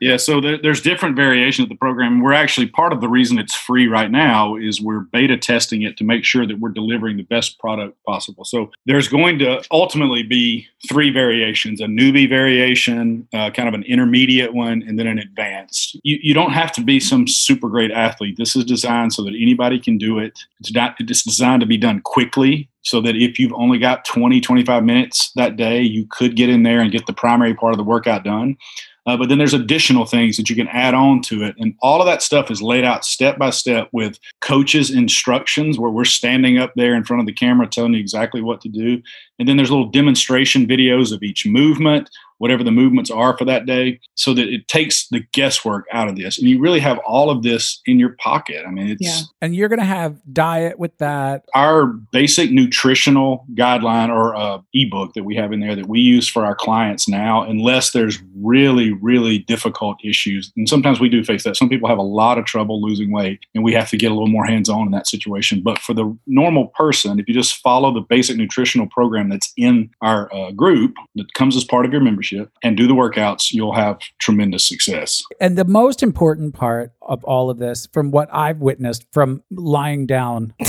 K: Yeah, so there, there's different variations of the program. We're actually part of the reason it's free right now is we're beta testing it to make sure that we're delivering the best product possible. So there's going to ultimately be three variations: a newbie variation, uh, kind of an intermediate one, and then an advanced. You, you don't have to be some super great athlete. This is designed so that anybody can do it. It's not. It's designed to be done quickly. So that if you've only got 20, 25 minutes that day, you could get in there and get the primary part of the workout done. Uh, but then there's additional things that you can add on to it. And all of that stuff is laid out step by step with coaches' instructions where we're standing up there in front of the camera telling you exactly what to do. And then there's little demonstration videos of each movement, whatever the movements are for that day, so that it takes the guesswork out of this. And you really have all of this in your pocket. I mean, it's
J: Yeah.
C: And you're going to have diet with that.
K: our basic nutritional guideline or uh, ebook that we have in there that we use for our clients now unless there's really really difficult issues and sometimes we do face that some people have a lot of trouble losing weight and we have to get a little more hands-on in that situation but for the normal person if you just follow the basic nutritional program that's in our uh, group that comes as part of your membership and do the workouts you'll have tremendous success.
C: And the most important part of all of this, from what I've witnessed from lying down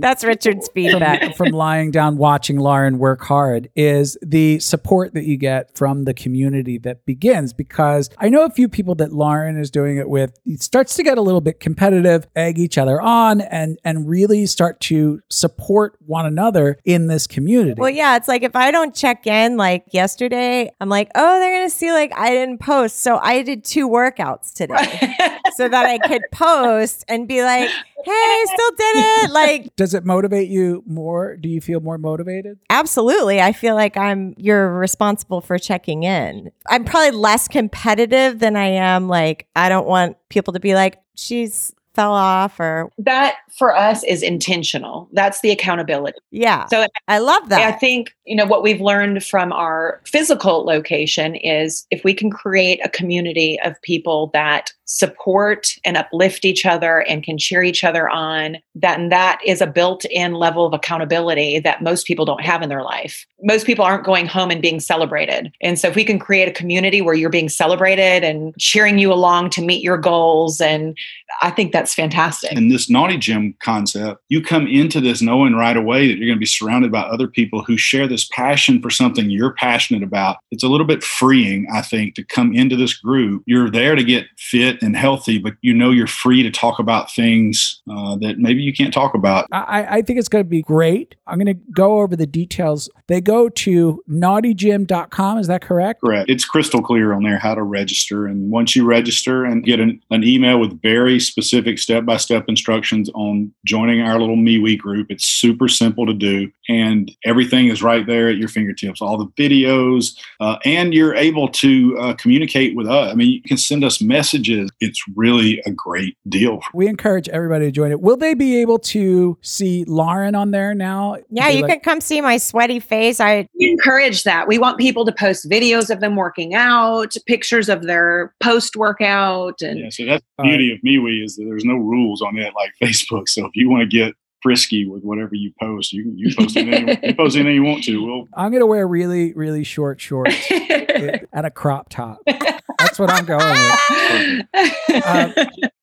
A: That's Richard's feedback.
C: from, from lying down watching Lauren work hard is the support that you get from the community that begins because I know a few people that Lauren is doing it with it starts to get a little bit competitive egg each other on and and really start to support one another in this community
A: Well, yeah, it's like if I don't check in like yesterday, I'm like, oh, they're going to see like I didn't post. So I did two workouts today so that I could post and be like, hey, I still did it. Like,
C: does it motivate you more do you feel more motivated
A: absolutely. I feel like I'm, you're responsible for checking in. I'm probably less competitive than I am. Like, I don't want people to be like, she's fell off or,
J: that for us is intentional. That's the accountability.
A: yeah.
J: So
A: I love that I
J: think, you know, what we've learned from our physical location is if we can create a community of people that support and uplift each other and can cheer each other on, that and that is a built-in level of accountability that most people don't have in their life. Most people aren't going home and being celebrated. And so if we can create a community where you're being celebrated and cheering you along to meet your goals and I think that's fantastic.
K: And this naughty gym concept, you come into this knowing right away that you're going to be surrounded by other people who share this passion for something you're passionate about. It's a little bit freeing, I think, to come into this group. You're there to get fit and healthy, but you know you're free to talk about things uh, that maybe you can't talk about.
C: I, I think it's going to be great. I'm going to go over the details. They go to naughtygym.com. Is that correct?
K: Correct. It's crystal clear on there how to register. And once you register and get an, an email with very specific step by step instructions on joining our little MeWe group, it's super simple to do. And everything is right there at your fingertips all the videos, uh, and you're able to uh, communicate with us. I mean, you can send us messages. It's really a great deal.
C: We encourage everybody to join it. Will they be able to see Lauren on there now?
A: Yeah, you
C: like-
A: can come see my sweaty face. I
J: We encourage that. We want people to post videos of them working out, pictures of their post workout, and
K: Yeah, so that's the
C: All right.
K: beauty of MeWe is that there's no rules on it like Facebook. So if you want to get frisky with whatever you post, you can you post anything, you post anything you want to. We'll
C: I'm going to wear really, really short shorts and a crop top. That's what I'm going with. Um,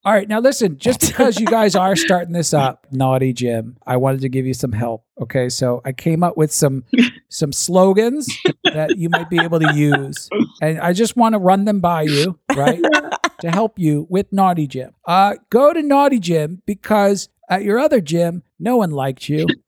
C: all right, now listen. Just because you guys are starting this up, Naughty Gym, I wanted to give you some help. Okay, so I came up with some some slogans that you might be able to use, and I just want to run them by you, right, to help you with Naughty Gym. Uh, go to Naughty Gym because at your other gym, no one liked you.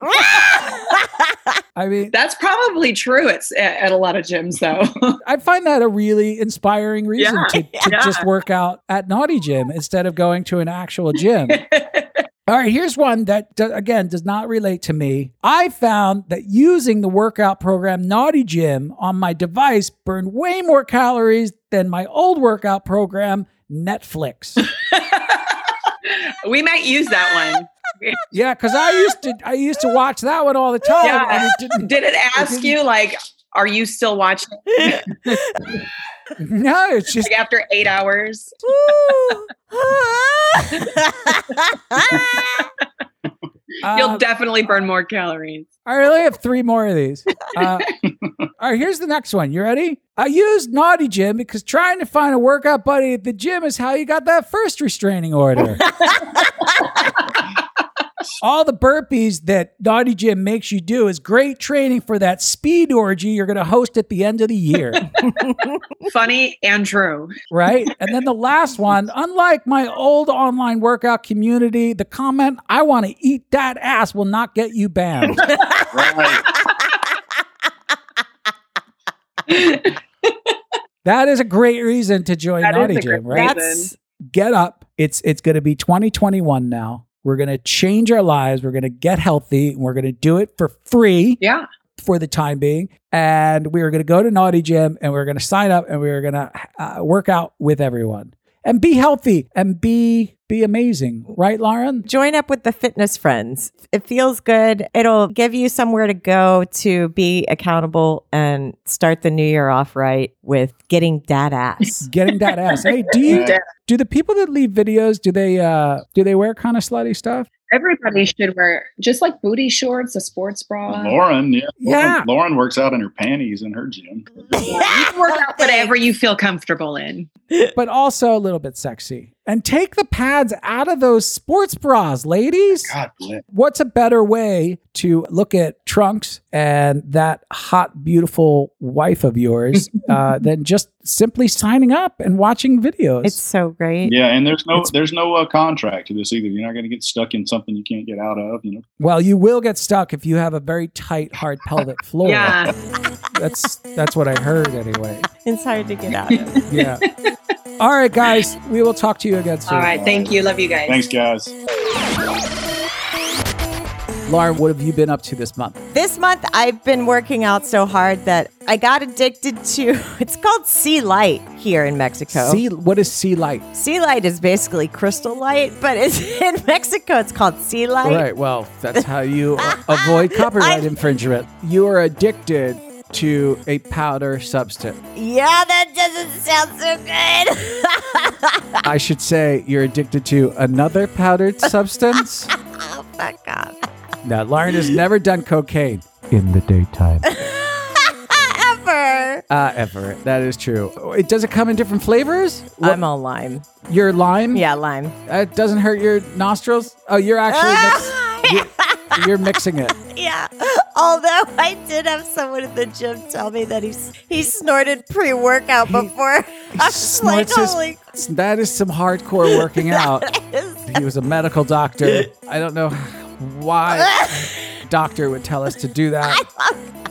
C: I mean,
J: That's probably true. It's at, at a lot of gyms, though.
C: I find that a really inspiring reason
J: Yeah,
C: to, to
J: yeah.
C: just work out at Naughty Gym instead of going to an actual gym. All right, here's one that, do- again, does not relate to me. I found that using the workout program Naughty Gym on my device burned way more calories than my old workout program, Netflix.
J: we might use that one.
C: yeah, because I used to I used to watch that one all the time.
J: Yeah.
C: it
J: Did it ask you like, "Are you still watching?"
C: no, it's just
J: like after eight hours. You'll
C: um,
J: definitely burn more calories.
C: I really have three more of these. Uh, all right, here's the next one. You ready? I used Naughty Gym because trying to find a workout buddy at the gym is how you got that first restraining order. All the burpees that Naughty Gym makes you do is great training for that speed orgy you're going to host at the end of the year.
J: Funny and true.
C: right? And then the last one, unlike my old online workout community, the comment, I want to eat that ass will not get you banned. that is a great reason to join
J: That is
C: Naughty Gym, right?
J: reason.
C: Get up. It's it's going to be 2021 now. We're going to change our lives. We're going to get healthy and we're going to do it for free
J: Yeah.
C: for the time being. And we are going to go to Naughty Gym and we're going to sign up and we're going to uh, work out with everyone and be healthy and be be amazing, right, Lauren?
A: Join up with the fitness friends. It feels good. It'll give you somewhere to go to be accountable and start the new year off right with getting dad ass.
C: Getting that ass. Hey, do you do the people that leave videos? Do they uh do they wear kind of slutty stuff?
J: Everybody should wear just like booty shorts, a sports bra.
K: Lauren, yeah,
C: Yeah.
K: Lauren, Lauren works out in her panties in her gym.
J: You can work out whatever you feel comfortable in.
C: but also a little bit sexy. And take the pads out of those sports bras, ladies.
K: God.
C: What's a better way to look at trunks and that hot, beautiful wife of yours uh, than just simply signing up and watching videos?
A: It's so great.
K: Yeah, and there's no there's no uh, contract to this either. You're not going to get stuck in something you can't get out of. You know.
C: well, you will get stuck if you have a very tight, hard pelvic floor.
J: Yeah.
C: That's that's what I heard anyway.
A: It's hard to get out of.
C: Yeah. All right, guys. We will talk to you again soon.
J: All right. Thank you. Love you guys.
K: Thanks, guys.
C: Lauren, what have you been up to this month?
A: This month, I've been working out so hard that I got addicted to it's called Clight here in Mexico.
C: Sea, what is sea light?
A: Clight is basically crystal light, but it's in Mexico. It's called Clight.
C: Right. Well, that's how you avoid copyright infringement. You are addicted to a powder substance.
A: Yeah, that doesn't sound so good.
C: I should say you're addicted to another powdered substance.
A: oh, fuck off.
C: Now, Lauren has never done cocaine in the daytime.
A: Ever.
C: Uh, ever. That is true. It does it come in different flavors? What-
A: I'm all lime.
C: Your lime?
A: Yeah, lime.
C: It doesn't hurt your nostrils? Oh, you're actually mix- you're, you're mixing it.
A: Yeah. Although I did have someone at the gym tell me that he's he snorted pre workout before. I was like,
C: his-
A: holy.
C: that is some hardcore working out. He was a medical doctor. I don't know why doctor would tell us to do that.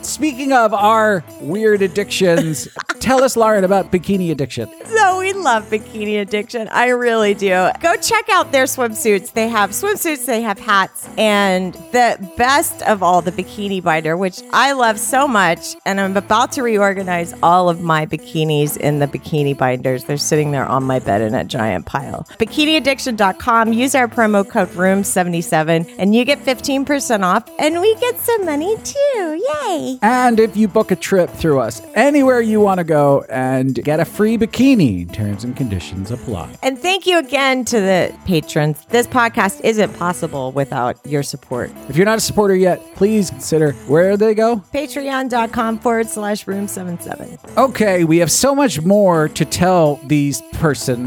C: Speaking of our weird addictions, tell us, Lauren, about bikini addiction.
A: So we love bikini addiction. I really do. Go check out their swimsuits. They have swimsuits, they have hats, and the best of all, the bikini binder, which I love so much. And I'm about to reorganize all of my bikinis in the bikini binders. They're sitting there on my bed in a giant pile. Bikiniaddiction.com. Use our promo code ROOM77 and you get 15% off, and we get some money too. Yay!
C: And if you book a trip through us, anywhere you want to go and get a free bikini, terms and conditions apply.
A: And thank you again to the patrons. This podcast isn't possible without your support.
C: If you're not a supporter yet, please consider where they go.
A: Patreon.com forward slash room 77.
C: Okay, we have so much more to tell these person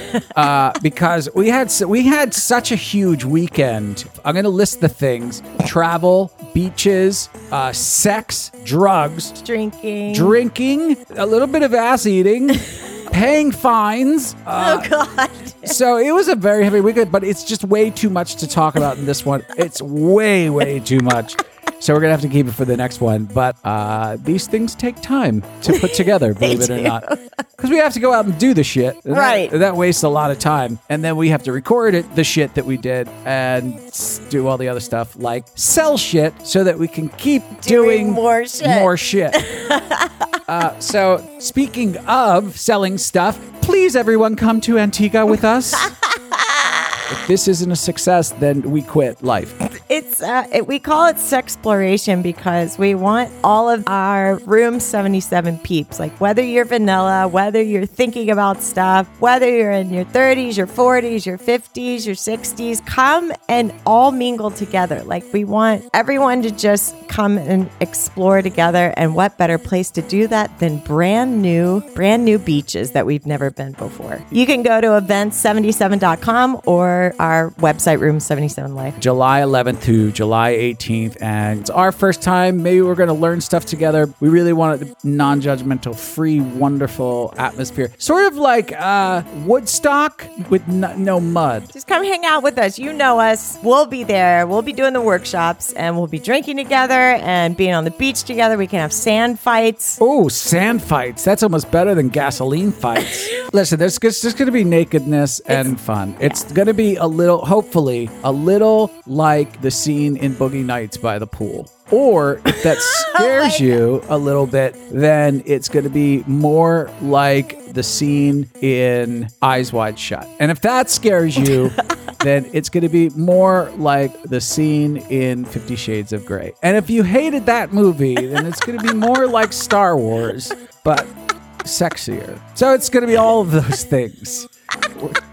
C: uh, because we had we had such a huge weekend. I'm going to list the things: travel, beaches, uh, sex, drugs,
A: Drinking.
C: drinking, a little bit of ass eating, paying fines. Uh,
A: oh, God.
C: so it was a very heavy weekend, but it's just way too much to talk about in this one. It's way, way too much. So we're gonna have to keep it for the next one. But uh, these things take time to put together, believe it or
A: do.
C: not, because we have to go out and do the shit. And that-
A: Right.
C: That, wastes a lot of time, and then we have to record it, the shit that we did, and do all the other stuff like sell shit, so that we can keep
A: Doing
C: doing,
A: more shit.
C: More shit. Uh, so, speaking of selling stuff, please everyone come to Antigua with us. if this isn't a success, then we quit life.
A: It's uh, it, we call it sexploration because we want all of our room 77 peeps like whether you're vanilla whether you're thinking about stuff whether you're in your 30s your 40s your 50s your 60s come and all mingle together. Like we want everyone to just come and explore together and what better place to do that than brand new brand new beaches that we've never been before. You can go to events77.com or our website room 77 life.
C: July 11th to July 18th, and it's our first time. Maybe we're going to learn stuff together. We really want a non judgmental, free, wonderful atmosphere. Sort of like uh, Woodstock with n- no mud.
A: Just come hang out with us. You know us. We'll be there. We'll be doing the workshops and we'll be drinking together and being on the beach together. We can have sand fights.
C: Oh, sand fights. That's almost better than gasoline fights. Listen, there's just, just going to be nakedness and fun. It's going to be a little, hopefully, a little like the scene in Boogie Nights by the pool. Or if that oh scares you a little bit, then it's going to be more like the scene in Eyes Wide Shut. And if that scares you, then it's going to be more like the scene in Fifty Shades of Grey. And if you hated that movie, then it's going to be more like Star Wars, but sexier. So it's going to be all of those things.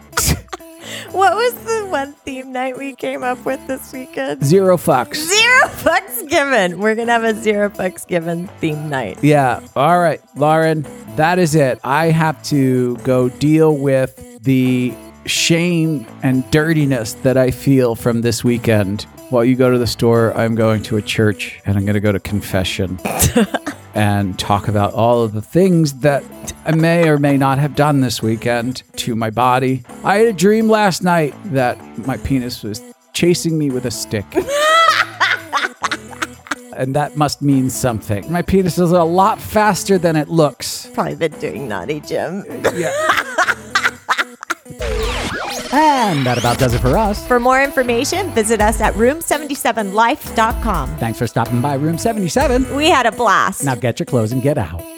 A: What was the one theme night we came up with this weekend?
C: Zero fucks.
A: Zero fucks given. We're going to have a zero fucks given theme night.
C: Yeah. All right, Lauren, that is it. I have to go deal with the shame and dirtiness that I feel from this weekend. While you go to the store, I'm going to a church and I'm going to go to confession and talk about all of the things that I may or may not have done this weekend to my body. I had a dream last night that my penis was chasing me with a stick. and that must mean something. My penis is a lot faster than it looks.
A: Probably been doing naughty Gym.
C: And that about does it for us.
A: For more information, visit us at room77life.com.
C: Thanks for stopping by Room 77.
A: We had a blast.
C: Now get your clothes and get out.